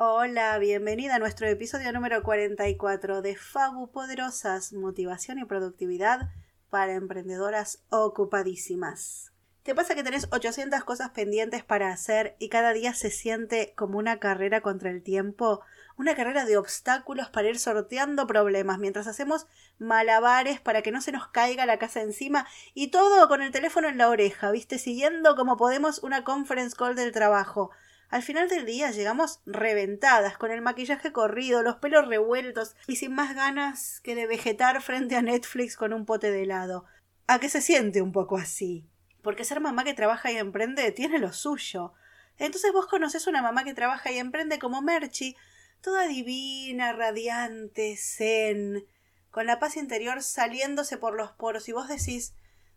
Hola, bienvenida a nuestro episodio número 44 de Fabu Poderosas, Motivación y Productividad para Emprendedoras Ocupadísimas. ¿Te pasa que tenés 800 cosas pendientes para hacer y cada día se siente como una carrera contra el tiempo? Una carrera de obstáculos para ir sorteando problemas mientras hacemos malabares para que no se nos caiga la casa encima y todo con el teléfono en la oreja, ¿viste? Siguiendo como podemos una conference call del trabajo. Al final del día llegamos reventadas, con el maquillaje corrido, los pelos revueltos y sin más ganas que de vegetar frente a Netflix con un pote de helado. ¿A qué se siente un poco así? Porque ser mamá que trabaja y emprende tiene lo suyo. Entonces vos conoces una mamá que trabaja y emprende como Merchi, toda divina, radiante, zen, con la paz interior saliéndose por los poros y vos decís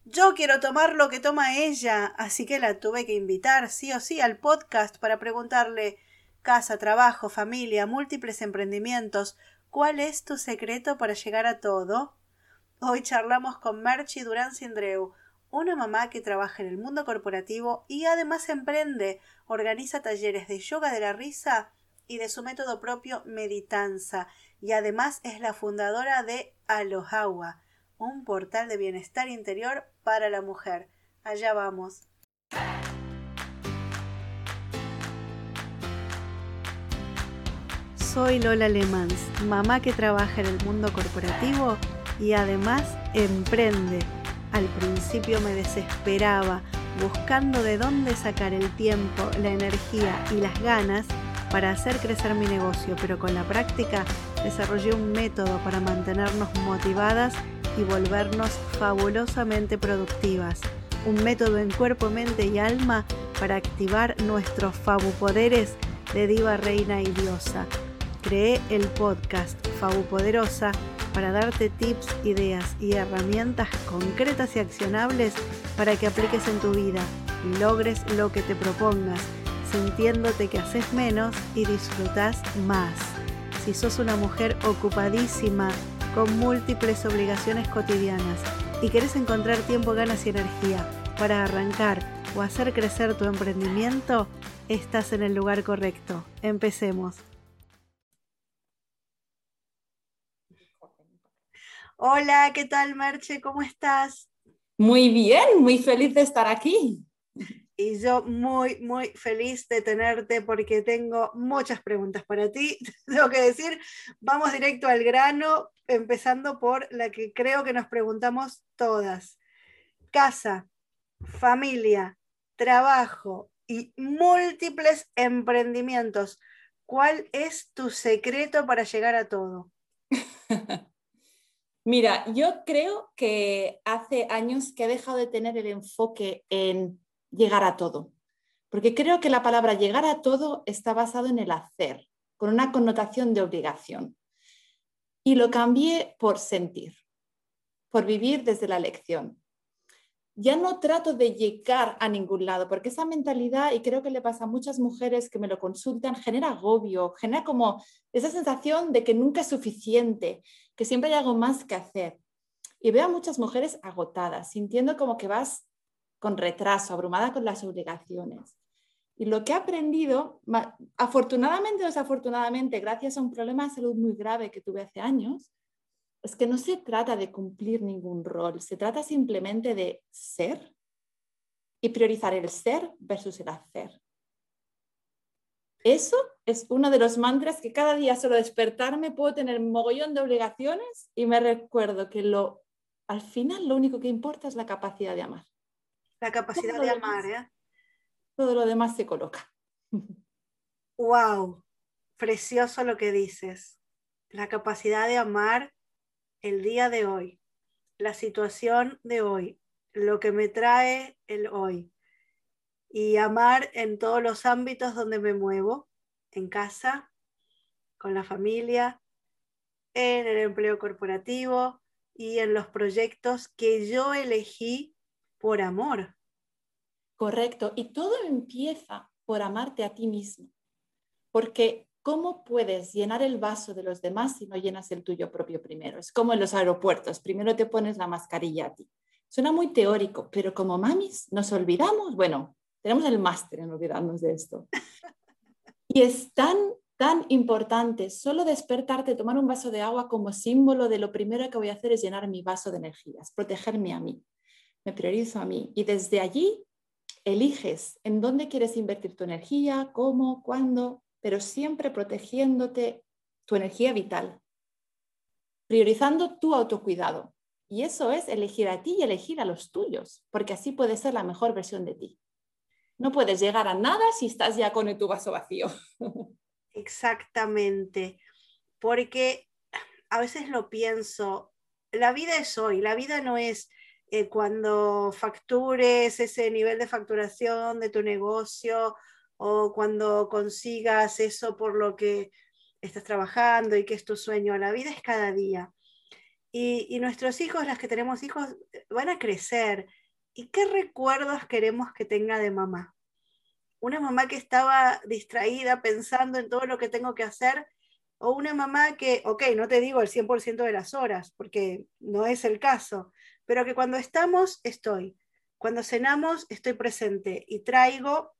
yo quiero tomar lo que toma ella, así que la tuve que invitar sí o sí al podcast para preguntarle casa, trabajo, familia, múltiples emprendimientos, ¿cuál es tu secreto para llegar a todo? Hoy charlamos con Merchi Durán Sindreu, una mamá que trabaja en el mundo corporativo y además emprende, organiza talleres de yoga de la risa y de su método propio Meditanza, y además es la fundadora de Alohawa, un portal de bienestar interior para la mujer. Allá vamos. Soy Lola Lemans, mamá que trabaja en el mundo corporativo y además emprende. Al principio me desesperaba, buscando de dónde sacar el tiempo, la energía y las ganas para hacer crecer mi negocio, pero con la práctica desarrollé un método para mantenernos motivadas y volvernos fabulosamente productivas. Un método en cuerpo, mente y alma para activar nuestros fabupoderes de diva, reina y diosa. Creé el podcast Fabupoderosa para darte tips, ideas y herramientas concretas y accionables para que apliques en tu vida y logres lo que te propongas, sintiéndote que haces menos y disfrutas más. Si sos una mujer ocupadísima, con múltiples obligaciones cotidianas y querés encontrar tiempo, ganas y energía para arrancar o hacer crecer tu emprendimiento, estás en el lugar correcto. Empecemos. Hola, ¿qué tal, Merche? ¿Cómo estás? Muy bien, muy feliz de estar aquí. Y yo muy, muy feliz de tenerte porque tengo muchas preguntas para ti. Tengo que decir, vamos directo al grano, empezando por la que creo que nos preguntamos todas. Casa, familia, trabajo y múltiples emprendimientos. ¿Cuál es tu secreto para llegar a todo? Mira, yo creo que hace años que he dejado de tener el enfoque en llegar a todo. Porque creo que la palabra llegar a todo está basado en el hacer, con una connotación de obligación. Y lo cambié por sentir, por vivir desde la lección. Ya no trato de llegar a ningún lado, porque esa mentalidad, y creo que le pasa a muchas mujeres que me lo consultan, genera agobio, genera como esa sensación de que nunca es suficiente, que siempre hay algo más que hacer. Y veo a muchas mujeres agotadas, sintiendo como que vas con retraso, abrumada con las obligaciones. Y lo que he aprendido, afortunadamente o desafortunadamente, gracias a un problema de salud muy grave que tuve hace años, es que no se trata de cumplir ningún rol, se trata simplemente de ser y priorizar el ser versus el hacer. Eso es uno de los mantras que cada día solo despertarme puedo tener mogollón de obligaciones y me recuerdo que lo, al final lo único que importa es la capacidad de amar. La capacidad de amar, ¿eh? Todo lo demás se coloca. Wow, precioso lo que dices. La capacidad de amar el día de hoy, la situación de hoy, lo que me trae el hoy. Y amar en todos los ámbitos donde me muevo, en casa, con la familia, en el empleo corporativo y en los proyectos que yo elegí por amor. Correcto. Y todo empieza por amarte a ti mismo. Porque ¿cómo puedes llenar el vaso de los demás si no llenas el tuyo propio primero? Es como en los aeropuertos. Primero te pones la mascarilla a ti. Suena muy teórico, pero como mamis nos olvidamos. Bueno, tenemos el máster en olvidarnos de esto. Y es tan, tan importante. Solo despertarte, tomar un vaso de agua como símbolo de lo primero que voy a hacer es llenar mi vaso de energías, protegerme a mí. Me priorizo a mí. Y desde allí eliges en dónde quieres invertir tu energía, cómo, cuándo, pero siempre protegiéndote tu energía vital, priorizando tu autocuidado. Y eso es elegir a ti y elegir a los tuyos, porque así puede ser la mejor versión de ti. No puedes llegar a nada si estás ya con tu vaso vacío. Exactamente, porque a veces lo pienso, la vida es hoy, la vida no es eh, cuando factures ese nivel de facturación de tu negocio o cuando consigas eso por lo que estás trabajando y que es tu sueño. La vida es cada día. Y, nuestros hijos, las que tenemos hijos, van a crecer. ¿Y qué recuerdos queremos que tenga de mamá? Una mamá que estaba distraída pensando en todo lo que tengo que hacer o una mamá que, ok, no te digo el 100% de las horas, porque no es el caso, pero que cuando estamos, estoy. Cuando cenamos, estoy presente y traigo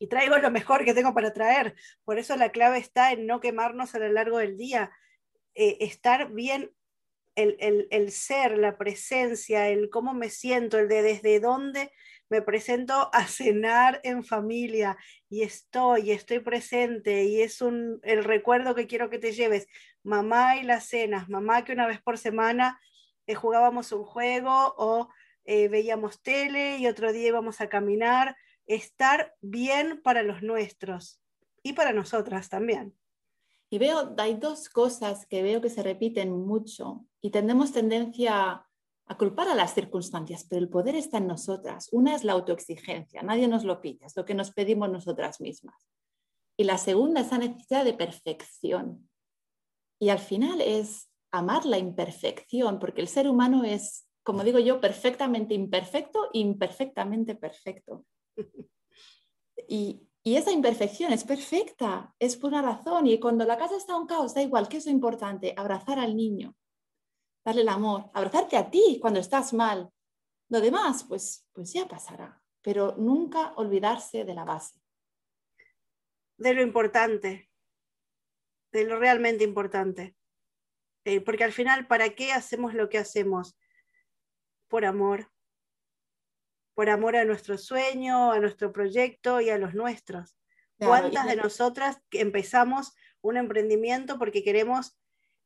y traigo lo mejor que tengo para traer. Por eso la clave está en no quemarnos a lo largo del día, eh, estar bien el, ser, la presencia, el cómo me siento, el de desde dónde me presento a cenar en familia y estoy, estoy presente y es un, el recuerdo que quiero que te lleves. Mamá y las cenas, mamá que una vez por semana eh, jugábamos un juego o eh, veíamos tele y otro día íbamos a caminar estar bien para los nuestros y para nosotras también. Y veo, hay dos cosas que veo que se repiten mucho y tenemos tendencia a culpar a las circunstancias, pero el poder está en nosotras. Una es la autoexigencia, nadie nos lo pide, es lo que nos pedimos nosotras mismas. Y la segunda es la necesidad de perfección. Y al final es amar la imperfección, porque el ser humano es, como digo yo, perfectamente imperfecto, imperfectamente perfecto. Y, esa imperfección es perfecta, es por una razón. Y cuando la casa está en un caos, da igual, ¿qué es lo importante? Abrazar al niño, darle el amor, abrazarte a ti cuando estás mal. Lo demás, pues, pues ya pasará, pero nunca olvidarse de la base. De lo importante, de lo realmente importante. Eh, porque al final, ¿para qué hacemos lo que hacemos? Por amor, por amor a nuestro sueño, a nuestro proyecto y a los nuestros. ¿Cuántas de nosotras empezamos un emprendimiento porque queremos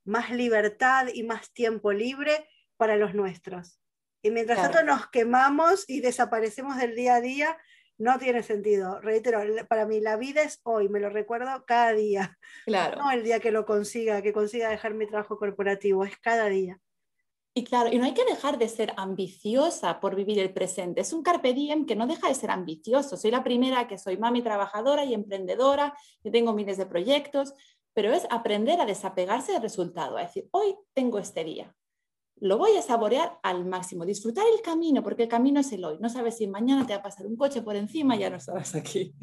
más libertad y más tiempo libre para los nuestros? Y mientras tanto nos quemamos y desaparecemos del día a día, no tiene sentido. Reitero, para mí la vida es hoy, me lo recuerdo cada día. Claro. No el día que lo consiga, que consiga dejar mi trabajo corporativo, es cada día. Y claro, y no hay que dejar de ser ambiciosa por vivir el presente. Es un carpe diem que no deja de ser ambicioso. Soy la primera que soy mami trabajadora y emprendedora, que tengo miles de proyectos, pero es aprender a desapegarse del resultado, a decir, hoy tengo este día. Lo voy a saborear al máximo, disfrutar el camino, porque el camino es el hoy. No sabes si mañana te va a pasar un coche por encima, ya no estarás aquí.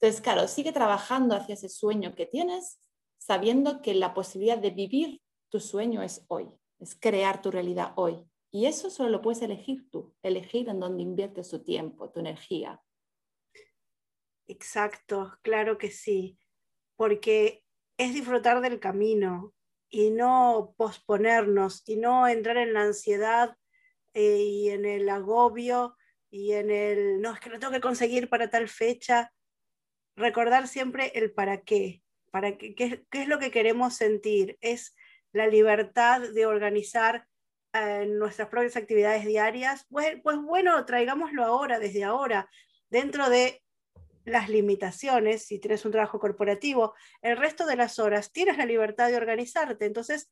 Entonces, claro, sigue trabajando hacia ese sueño que tienes, sabiendo que la posibilidad de vivir tu sueño es hoy es crear tu realidad hoy. Y eso solo lo puedes elegir tú, elegir en dónde inviertes tu tiempo, tu energía. Exacto, claro que sí, porque es disfrutar del camino y no posponernos y no entrar en la ansiedad eh, y en el agobio y en el, no, es que lo tengo que conseguir para tal fecha. Recordar siempre el para qué, para qué, qué, es lo que queremos sentir. Es la libertad de organizar eh, nuestras propias actividades diarias, pues, pues bueno, traigámoslo ahora, desde ahora, dentro de las limitaciones, si tienes un trabajo corporativo, el resto de las horas tienes la libertad de organizarte. Entonces,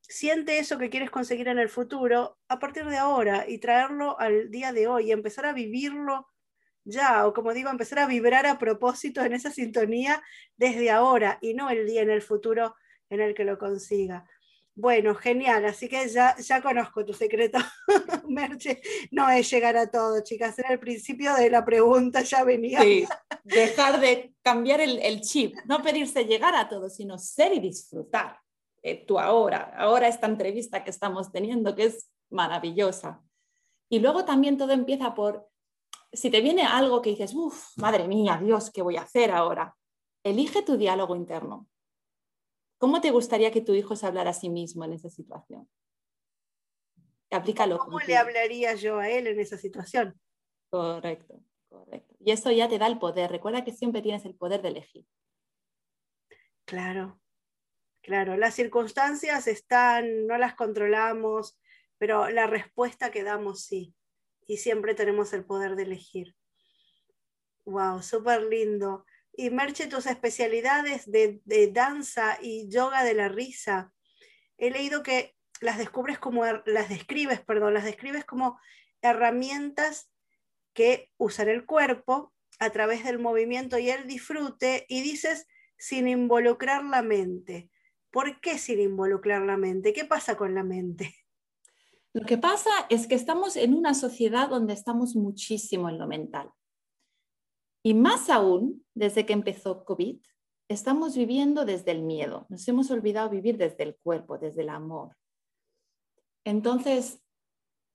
siente eso que quieres conseguir en el futuro a partir de ahora y traerlo al día de hoy y empezar a vivirlo ya, o como digo, empezar a vibrar a propósito en esa sintonía desde ahora y no el día en el futuro en el que lo consiga. Bueno, genial, así que ya, ya conozco tu secreto, Merche. No es llegar a todo, chicas, era el principio de la pregunta, ya venía. Sí, dejar de cambiar el, chip, no pedirse llegar a todo, sino ser y disfrutar eh, tu ahora, ahora esta entrevista que estamos teniendo, que es maravillosa. Y luego también todo empieza por, si te viene algo que dices, uff, madre mía, Dios, ¿qué voy a hacer ahora? elige tu diálogo interno. ¿Cómo te gustaría que tu hijo se hablara a sí mismo en esa situación? Aplícalo. ¿Cómo le hablaría yo a él en esa situación? Correcto, correcto. Y eso ya te da el poder. Recuerda que siempre tienes el poder de elegir. Claro, claro. Las circunstancias están, no las controlamos, pero la respuesta que damos sí. Y siempre tenemos el poder de elegir. Wow, súper lindo. Y Merche, tus especialidades de, danza y yoga de la risa, he leído que las descubres como, las describes, perdón, las describes como herramientas que usan el cuerpo a través del movimiento y el disfrute y dices sin involucrar la mente. ¿Por qué sin involucrar la mente? ¿Qué pasa con la mente? Lo que pasa es que estamos en una sociedad donde estamos muchísimo en lo mental. Y más aún, desde que empezó COVID, estamos viviendo desde el miedo. Nos hemos olvidado vivir desde el cuerpo, desde el amor. Entonces,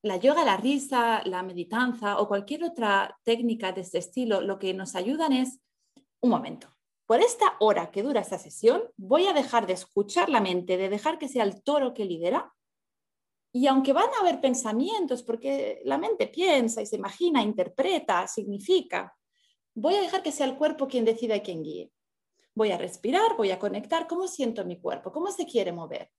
la yoga, la risa, la meditanza o cualquier otra técnica de este estilo, lo que nos ayudan es, un momento, por esta hora que dura esta sesión, voy a dejar de escuchar la mente, de dejar que sea el toro que lidera. Y aunque van a haber pensamientos, porque la mente piensa y se imagina, interpreta, significa, voy a dejar que sea el cuerpo quien decida y quien guíe. Voy a respirar, voy a conectar cómo siento mi cuerpo, cómo se quiere mover.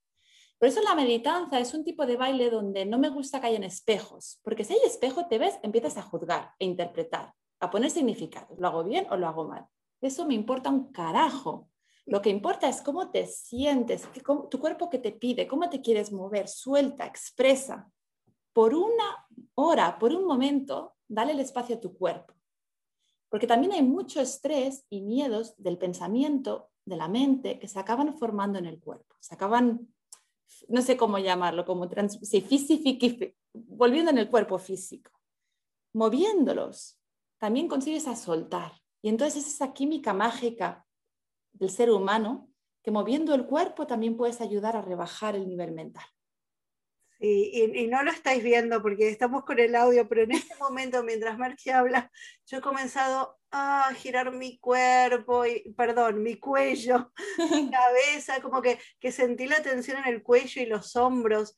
Por eso la meditanza es un tipo de baile donde no me gusta que hayan espejos, porque si hay espejo te ves, empiezas a juzgar e interpretar, a poner significados. ¿Lo hago bien o lo hago mal? Eso me importa un carajo. Lo que importa es cómo te sientes, tu cuerpo que te pide, cómo te quieres mover, suelta, expresa. Por una hora, por un momento, dale el espacio a tu cuerpo. Porque también hay mucho estrés y miedos del pensamiento, de la mente, que se acaban formando en el cuerpo. Se acaban, no sé cómo llamarlo, como volviendo en el cuerpo físico. Moviéndolos, también consigues a soltar. Y entonces es esa química mágica del ser humano que moviendo el cuerpo también puedes ayudar a rebajar el nivel mental. Y, no lo estáis viendo porque estamos con el audio, pero en este momento, mientras Marchi habla, yo he comenzado a girar mi cuerpo, y, perdón, mi cuello, mi cabeza, como que, que sentí la tensión en el cuello y los hombros,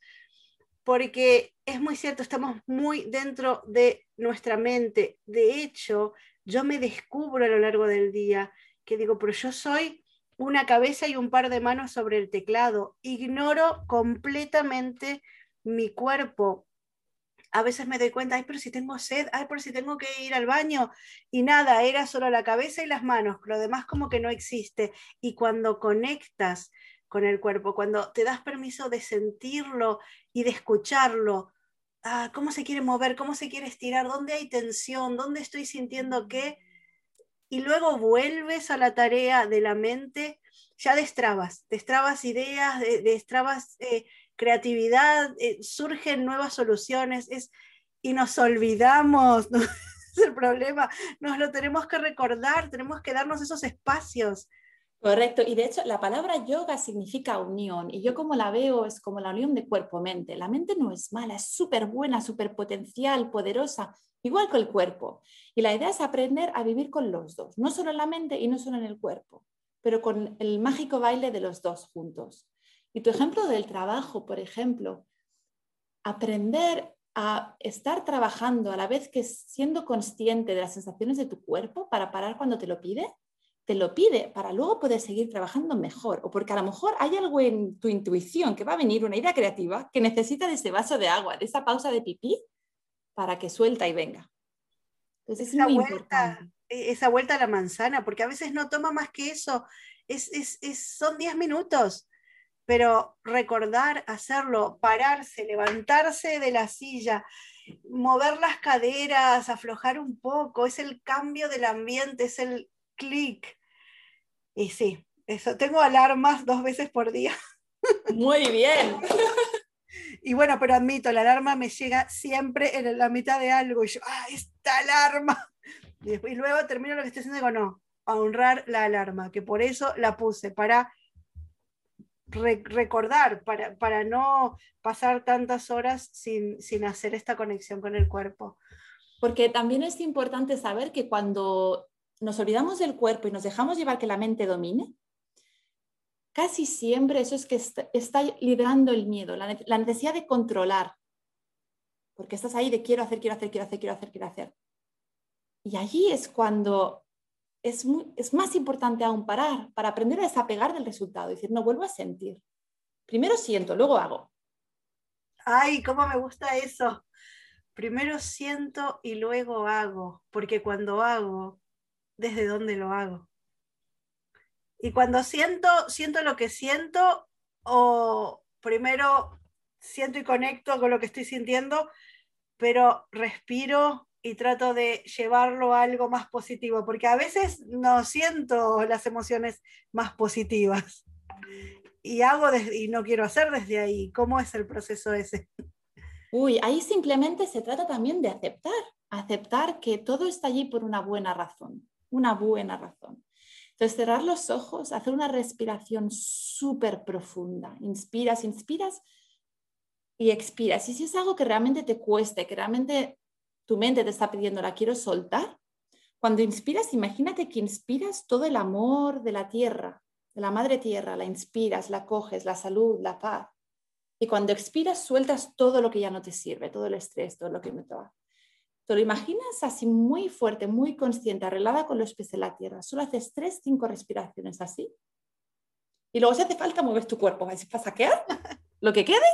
porque es muy cierto, estamos muy dentro de nuestra mente. De hecho, yo me descubro a lo largo del día que digo, pero yo soy una cabeza y un par de manos sobre el teclado. Ignoro completamente mi cuerpo. A veces me doy cuenta, ay, pero si tengo sed, ay, pero si tengo que ir al baño. Y nada, era solo la cabeza y las manos, lo demás como que no existe. Y cuando conectas con el cuerpo, cuando te das permiso de sentirlo y de escucharlo, ah, cómo se quiere mover, cómo se quiere estirar, dónde hay tensión, dónde estoy sintiendo qué, y luego vuelves a la tarea de la mente, ya destrabas, destrabas ideas, destrabas eh, creatividad, eh, surgen nuevas soluciones es, y nos olvidamos, es el problema, nos lo tenemos que recordar, tenemos que darnos esos espacios. Correcto, y de hecho la palabra yoga significa unión, y yo como la veo es como la unión de cuerpo-mente. La mente no es mala, es súper buena, súper potencial, poderosa, igual que el cuerpo. Y la idea es aprender a vivir con los dos, no solo en la mente y no solo en el cuerpo, pero con el mágico baile de los dos juntos. Y tu ejemplo del trabajo, por ejemplo, aprender a estar trabajando a la vez que siendo consciente de las sensaciones de tu cuerpo para parar cuando te lo pide, te lo pide para luego poder seguir trabajando mejor. O porque a lo mejor hay algo en tu intuición que va a venir, una idea creativa, que necesita de ese vaso de agua, de esa pausa de pipí, para que suelta y venga. Entonces esa es muy vuelta, importante. E, esa vuelta a la manzana, porque a veces no toma más que eso. Es, es, es son 10 minutos pero recordar, hacerlo, pararse, levantarse de la silla, mover las caderas, aflojar un poco, es el cambio del ambiente, es el clic. Y sí, eso, tengo alarmas dos veces por día. Muy bien. Y bueno, pero admito, la alarma me llega siempre en la mitad de algo y yo, ¡ah, esta alarma! Y, luego termino lo que estoy haciendo y digo, no, a honrar la alarma, que por eso la puse, para recordar, para, para, no pasar tantas horas sin, sin hacer esta conexión con el cuerpo. Porque también es importante saber que cuando nos olvidamos del cuerpo y nos dejamos llevar que la mente domine, casi siempre eso es que está, liderando el miedo, la, la necesidad de controlar, porque estás ahí de quiero hacer, quiero hacer, quiero hacer, quiero hacer, quiero hacer. Y allí es cuando es, es más importante aún parar para aprender a desapegar del resultado y decir, no vuelvo a sentir. Primero siento, luego hago. Ay, cómo me gusta eso. Primero siento y luego hago, porque cuando hago, ¿desde dónde lo hago? Y cuando siento, siento lo que siento o primero siento y conecto con lo que estoy sintiendo, pero respiro y trato de llevarlo a algo más positivo, porque a veces no siento las emociones más positivas y hago y no quiero hacer desde ahí. ¿Cómo es el proceso ese? Uy, ahí simplemente se trata también de aceptar, aceptar que todo está allí por una buena razón, una buena razón. Entonces, cerrar los ojos, hacer una respiración súper profunda. Inspiras, inspiras y expiras. Y si es algo que realmente te cueste, que realmente tu mente te está pidiendo, la quiero soltar, cuando inspiras, imagínate que inspiras todo el amor de la tierra, de la madre tierra, la inspiras, la coges, la salud, la paz. Y cuando expiras, sueltas todo lo que ya no te sirve, todo el estrés, todo lo que me toca. Te lo imaginas así muy fuerte, muy consciente, arreglada con los pies de la tierra. Solo haces tres, cinco respiraciones así. Y luego si hace falta, mueves tu cuerpo. Así para saquear lo que quede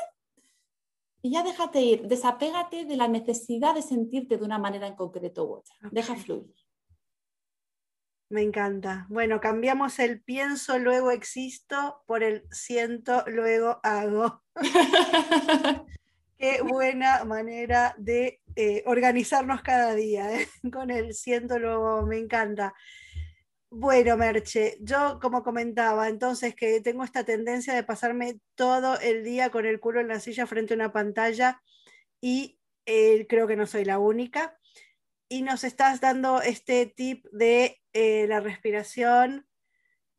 y ya déjate ir, desapégate de la necesidad de sentirte de una manera en concreto u otra. Deja fluir. Me encanta. Bueno, cambiamos el pienso, luego existo por el siento, luego hago. Qué buena manera de eh, organizarnos cada día, ¿eh? con el siento, luego me encanta. Bueno, Merche, yo como comentaba, entonces que tengo esta tendencia de pasarme todo el día con el culo en la silla frente a una pantalla y eh, creo que no soy la única. Y nos estás dando este tip de eh, la respiración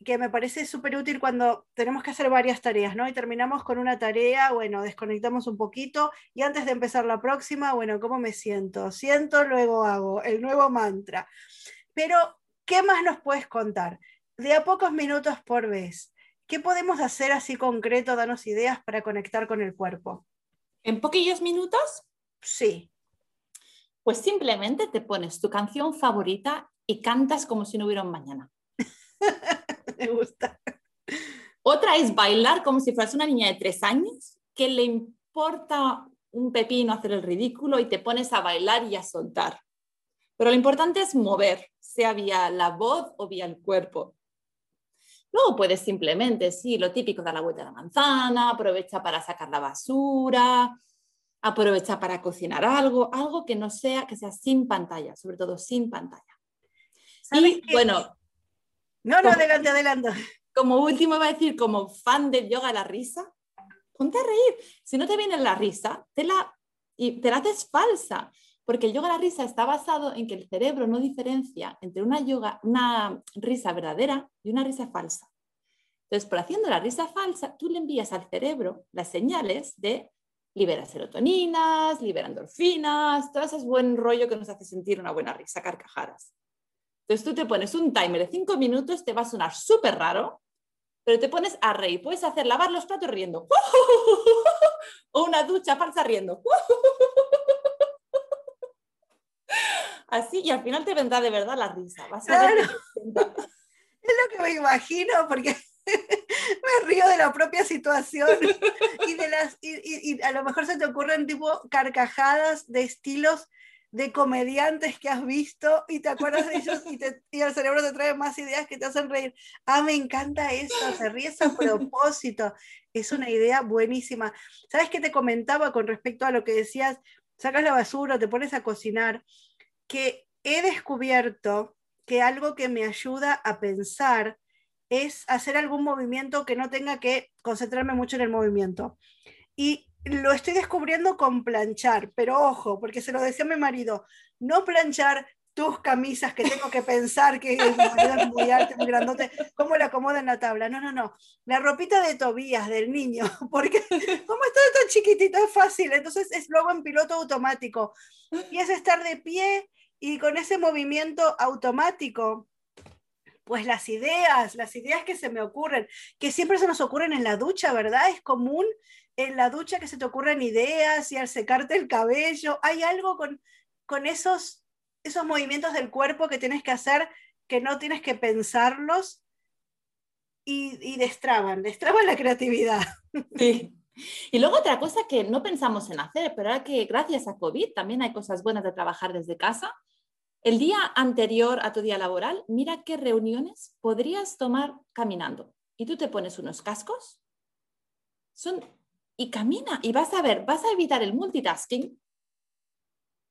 que me parece súper útil cuando tenemos que hacer varias tareas, ¿no? Y terminamos con una tarea, bueno, desconectamos un poquito y antes de empezar la próxima, bueno, ¿cómo me siento? Siento, luego hago el nuevo mantra. Pero ¿Qué más nos puedes contar? De a pocos minutos por vez. ¿Qué podemos hacer así concreto? Danos ideas para conectar con el cuerpo. ¿En poquillos minutos? Sí. Pues simplemente te pones tu canción favorita y cantas como si no hubiera un mañana. Me gusta. Otra es bailar como si fueras una niña de tres años que le importa un pepino hacer el ridículo y te pones a bailar y a soltar. Pero lo importante es mover, sea vía la voz o vía el cuerpo. Luego puedes simplemente, sí, lo típico, dar la vuelta a la manzana, aprovecha para sacar la basura, aprovecha para cocinar algo, algo que no sea, que sea sin pantalla, sobre todo sin pantalla. Y bueno. No, no, adelante, adelante. Como último voy a decir, como fan del yoga la risa, ponte a reír. Si no te viene la risa, te la, y te la haces falsa. Porque el yoga la risa está basado en que el cerebro no diferencia entre una, yoga, una risa verdadera y una risa falsa. Entonces, por haciendo la risa falsa, tú le envías al cerebro las señales de libera serotoninas, libera endorfinas, todo ese buen rollo que nos hace sentir una buena risa, carcajadas. Entonces tú te pones un timer de cinco minutos, te va a sonar súper raro, pero te pones a reír. Puedes hacer lavar los platos riendo. o una ducha falsa riendo. así y al final te vendrá de verdad la risa. claro. es lo que me imagino porque me río de la propia situación y, de las, y, a lo mejor se te ocurren tipo carcajadas de estilos de comediantes que has visto y te acuerdas de ellos y, te, y, el cerebro te trae más ideas que te hacen reír. Ah, me encanta eso, se ríe a propósito. Es una idea buenísima. ¿Sabes qué te comentaba con respecto a lo que decías? Sacas la basura, te pones a cocinar que he descubierto que algo que me ayuda a pensar es hacer algún movimiento que no tenga que concentrarme mucho en el movimiento. Y lo estoy descubriendo con planchar, pero ojo, porque se lo decía a mi marido, no planchar tus camisas que tengo que pensar que es muy alto, muy grandote, cómo la acomoda en la tabla. No, no, no. La ropita de Tobías del niño, porque como está tan chiquitito es fácil, entonces es luego en piloto automático. Y es estar de pie y con ese movimiento automático Pues las ideas, las ideas que se me ocurren, que siempre se nos ocurren en la ducha, ¿verdad? Es común en la ducha que se te ocurren ideas y al secarte el cabello. Hay algo con, con esos, esos movimientos del cuerpo que tienes que hacer que no tienes que pensarlos y, y destraban, destraban la creatividad. Sí. Y luego otra cosa que no pensamos en hacer, pero ahora que gracias a COVID también hay cosas buenas de trabajar desde casa, el día anterior a tu día laboral, mira qué reuniones podrías tomar caminando. Y tú te pones unos cascos y camina y vas a ver, vas a evitar el multitasking.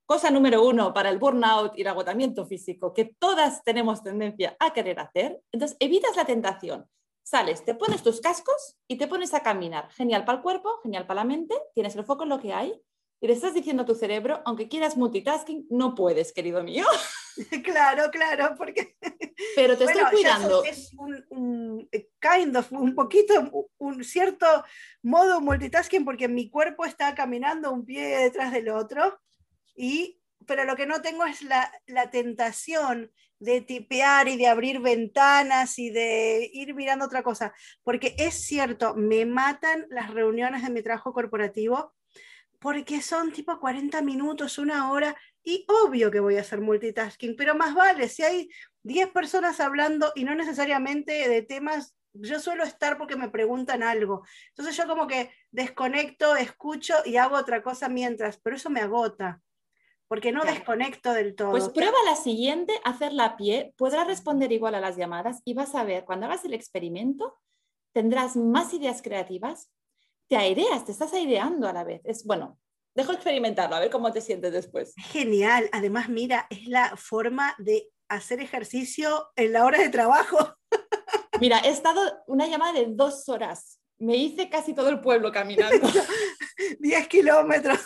Cosa número uno para el burnout y el agotamiento físico, que todas tenemos tendencia a querer hacer. Entonces, evitas la tentación. Sales, te pones tus cascos y te pones a caminar. Genial para el cuerpo, genial para la mente, tienes el foco en lo que hay y le estás diciendo a tu cerebro, aunque quieras multitasking, no puedes, querido mío. Claro, claro, porque... Pero te estoy cuidando. Es un, eh, kind of, un poquito, un cierto modo multitasking porque mi cuerpo está caminando un pie detrás del otro, y, pero lo que no tengo es la, la tentación de tipear y de abrir ventanas y de ir mirando otra cosa, porque es cierto, me matan las reuniones de mi trabajo corporativo porque son tipo 40 minutos, una hora, y obvio que voy a hacer multitasking, pero más vale, si hay 10 personas hablando y no necesariamente de temas, yo suelo estar porque me preguntan algo. Entonces yo como que desconecto, escucho y hago otra cosa mientras, pero eso me agota, porque no desconecto del todo. Pues prueba la siguiente, hacerla a pie, podrás responder igual a las llamadas y vas a ver, cuando hagas el experimento, tendrás más ideas creativas, te aireas, te estás aireando a la vez. Es bueno, dejo experimentarlo, a ver cómo te sientes después. Genial. Además, mira, es la forma de hacer ejercicio en la hora de trabajo. Mira, he estado una llamada de dos horas. Me hice casi todo el pueblo caminando. 10 kilómetros.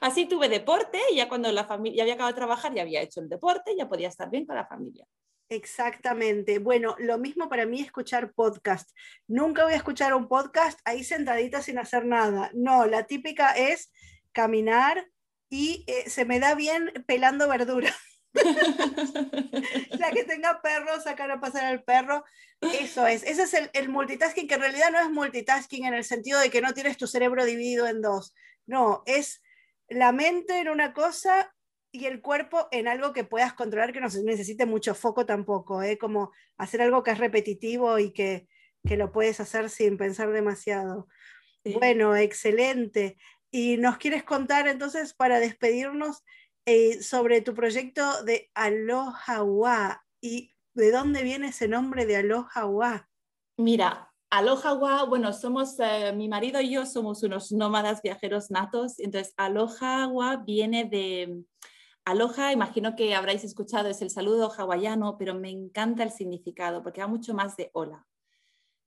Así tuve deporte y ya cuando la familia ya había acabado de trabajar, ya había hecho el deporte, ya podía estar bien con la familia. Exactamente. Bueno, lo mismo para mí escuchar podcast. Nunca voy a escuchar un podcast ahí sentadita sin hacer nada. No, la típica es caminar y eh, se me da bien pelando verdura. la que tenga perro, sacar a pasar al perro. Eso es. Ese es el, el, multitasking, que en realidad no es multitasking en el sentido de que no tienes tu cerebro dividido en dos. No, es la mente en una cosa y el cuerpo en algo que puedas controlar, que no necesite mucho foco tampoco, ¿eh? como hacer algo que es repetitivo y que, que lo puedes hacer sin pensar demasiado. Bueno, excelente. Y nos quieres contar entonces para despedirnos eh, sobre tu proyecto de Aloha y de dónde viene ese nombre de Aloha Mira, Aloha bueno, somos, eh, mi marido y yo somos unos nómadas viajeros natos, entonces Aloha viene de, Aloha, imagino que habréis escuchado, es el saludo hawaiano, pero me encanta el significado porque va mucho más de hola.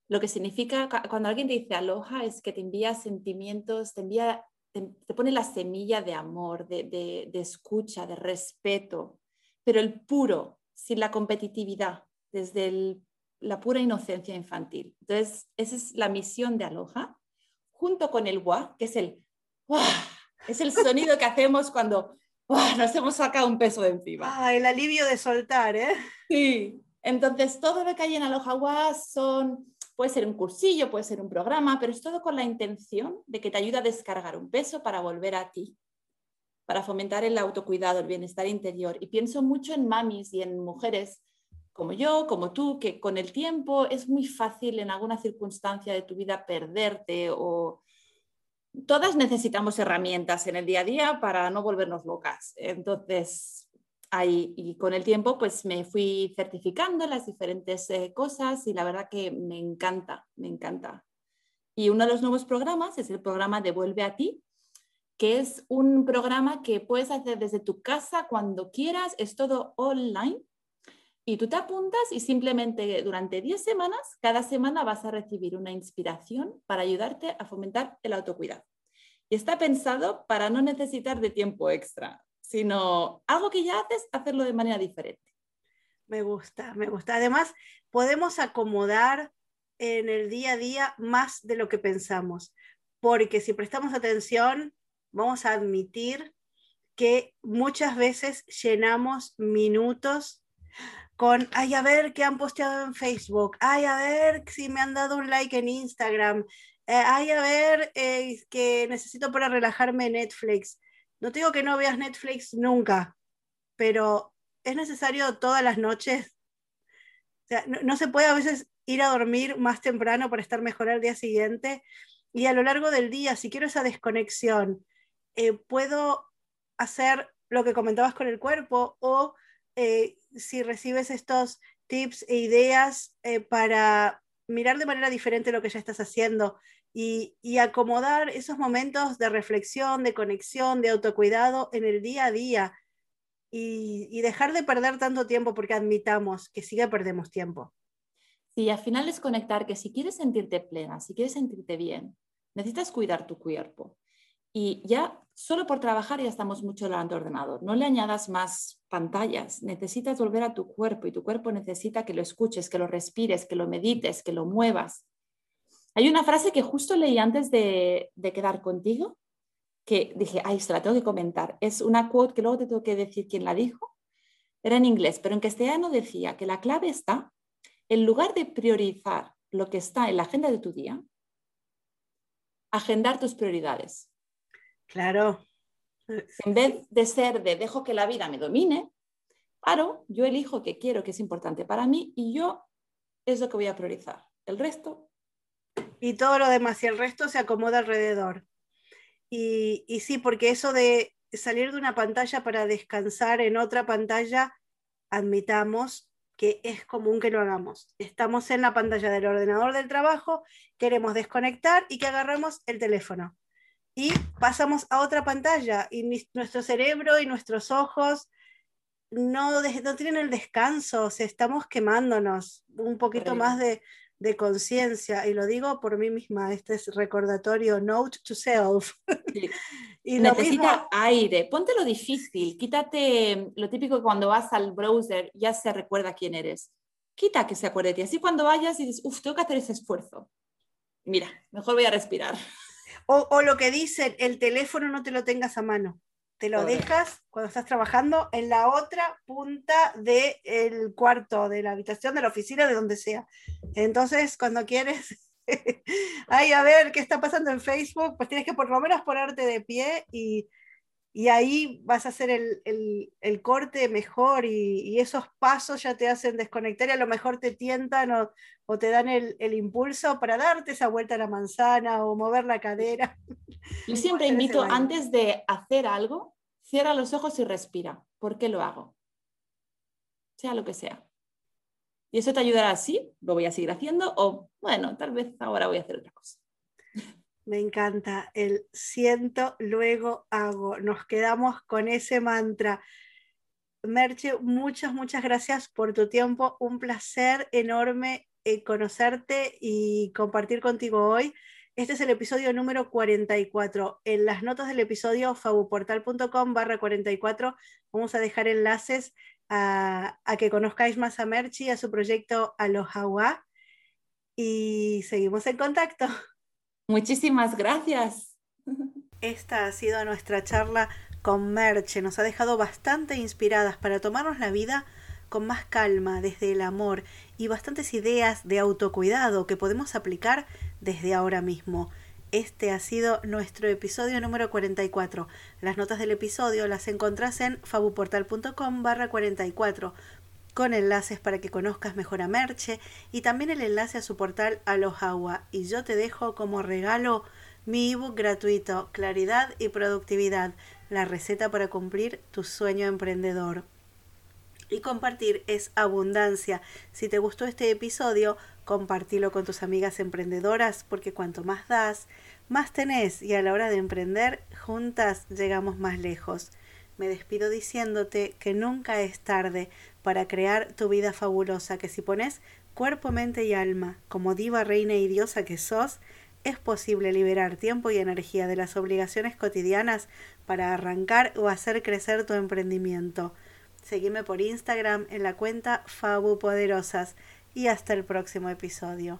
Lo que significa, cuando alguien te dice aloha, es que te envía sentimientos, te, envía, te, pone la semilla de amor, de, escucha, de respeto, pero el puro, sin la competitividad, desde la pura inocencia infantil. Entonces, esa es la misión de aloha, junto con el wa, que es el, es el sonido que hacemos cuando nos hemos sacado un peso de encima. Ah, el alivio de soltar, ¿eh? Sí. Entonces, todo lo que hay en Aloha son, puede ser un cursillo, puede ser un programa, pero es todo con la intención de que te ayude a descargar un peso para volver a ti, para fomentar el autocuidado, el bienestar interior. Y pienso mucho en mamis y en mujeres como yo, como tú, que con el tiempo es muy fácil en alguna circunstancia de tu vida perderte o todas necesitamos herramientas en el día a día para no volvernos locas. Entonces, ahí, y con el tiempo, pues me fui certificando las diferentes eh, cosas y la verdad que me encanta, me encanta. Y uno de los nuevos programas es el programa Devuelve a ti, que es un programa que puedes hacer desde tu casa cuando quieras, es todo online. Y tú te apuntas y simplemente durante 10 semanas, cada semana vas a recibir una inspiración para ayudarte a fomentar el autocuidado. Y está pensado para no necesitar de tiempo extra, sino algo que ya haces, hacerlo de manera diferente. Me gusta, me gusta. Además, podemos acomodar en el día a día más de lo que pensamos, porque si prestamos atención, vamos a admitir que muchas veces llenamos minutos con, ay, a ver qué han posteado en Facebook, ay, a ver si me han dado un like en Instagram, eh, ay, a ver eh, que necesito para relajarme Netflix. No te digo que no veas Netflix nunca, pero es necesario todas las noches. No, se puede a veces ir a dormir más temprano para estar mejor al día siguiente. Y a lo largo del día, si quiero esa desconexión, eh, puedo hacer lo que comentabas con el cuerpo o eh, si recibes estos tips e ideas eh, para mirar de manera diferente lo que ya estás haciendo y, acomodar esos momentos de reflexión, de conexión, de autocuidado en el día a día y, y dejar de perder tanto tiempo porque admitamos que sí que perdemos tiempo. Sí, al final es conectar que si quieres sentirte plena, si quieres sentirte bien, necesitas cuidar tu cuerpo. Y ya solo por trabajar ya estamos mucho delante del ordenador. No le añadas más pantallas. Necesitas volver a tu cuerpo y tu cuerpo necesita que lo escuches, que lo respires, que lo medites, que lo muevas. Hay una frase que justo leí antes de, quedar contigo, que dije, ay, se la tengo que comentar. Es una quote que luego te tengo que decir quién la dijo. Era en inglés, pero en castellano decía que la clave está, en lugar de priorizar lo que está en la agenda de tu día, agendar tus prioridades. Claro. En vez de ser de dejo que la vida me domine, paro, yo elijo qué quiero, que es importante para mí y yo es lo que voy a priorizar. El resto. Y todo lo demás, y el resto se acomoda alrededor. Y, y sí, porque eso de salir de una pantalla para descansar en otra pantalla, admitamos que es común que lo hagamos. Estamos en la pantalla del ordenador del trabajo, queremos desconectar y que agarramos el teléfono y pasamos a otra pantalla y nuestro cerebro y nuestros ojos no, no tienen el descanso, o estamos quemándonos un poquito más de, de conciencia y lo digo por mí misma, este es recordatorio, note to self. y Necesita aire, ponte lo difícil, quítate lo típico que cuando vas al browser ya se recuerda quién eres. Quita que se acuerde de ti, así cuando vayas y dices, uff, tengo que hacer ese esfuerzo. Mira, mejor voy a respirar. O, lo que dicen, el teléfono no te lo tengas a mano. Te lo dejas cuando estás trabajando en la otra punta del cuarto, de la habitación, de la oficina, de donde sea. Entonces, cuando quieres, ay, a ver qué está pasando en Facebook, pues tienes que por lo menos ponerte de pie y, y ahí vas a hacer el, corte mejor y, esos pasos ya te hacen desconectar y a lo mejor te tientan o, te dan el, impulso para darte esa vuelta a la manzana o mover la cadera. Yo siempre invito, antes de hacer algo, cierra los ojos y respira. ¿Por qué lo hago? Sea lo que sea. Y eso te ayudará así, lo voy a seguir haciendo o, bueno, tal vez ahora voy a hacer otra cosa. Me encanta el siento, luego hago. Nos quedamos con ese mantra. Merche, muchas, muchas gracias por tu tiempo. Un placer enorme eh, conocerte y compartir contigo hoy. Este es el episodio número 44. En las notas del episodio fabuportal.com barra 44 vamos a dejar enlaces a, que conozcáis más a Merchi a su proyecto Aloha y seguimos en contacto. Muchísimas gracias. Esta ha sido nuestra charla con Merche. Nos ha dejado bastante inspiradas para tomarnos la vida con más calma, desde el amor y bastantes ideas de autocuidado que podemos aplicar desde ahora mismo. Este ha sido nuestro episodio número 44. Las notas del episodio las encontrás en fabuportal.com barra 44 con enlaces para que conozcas mejor a Merche y también el enlace a su portal Alohawa. Y yo te dejo como regalo mi ebook gratuito Claridad y Productividad, la receta para cumplir tu sueño emprendedor. Y compartir es abundancia. Si te gustó este episodio, compartilo con tus amigas emprendedoras porque cuanto más das, más tenés y a la hora de emprender, juntas llegamos más lejos. Me despido diciéndote que nunca es tarde para crear tu vida fabulosa, que si pones cuerpo, mente y alma como diva, reina y diosa que sos, es posible liberar tiempo y energía de las obligaciones cotidianas para arrancar o hacer crecer tu emprendimiento. Seguime por Instagram en la cuenta Fabu Poderosas y hasta el próximo episodio.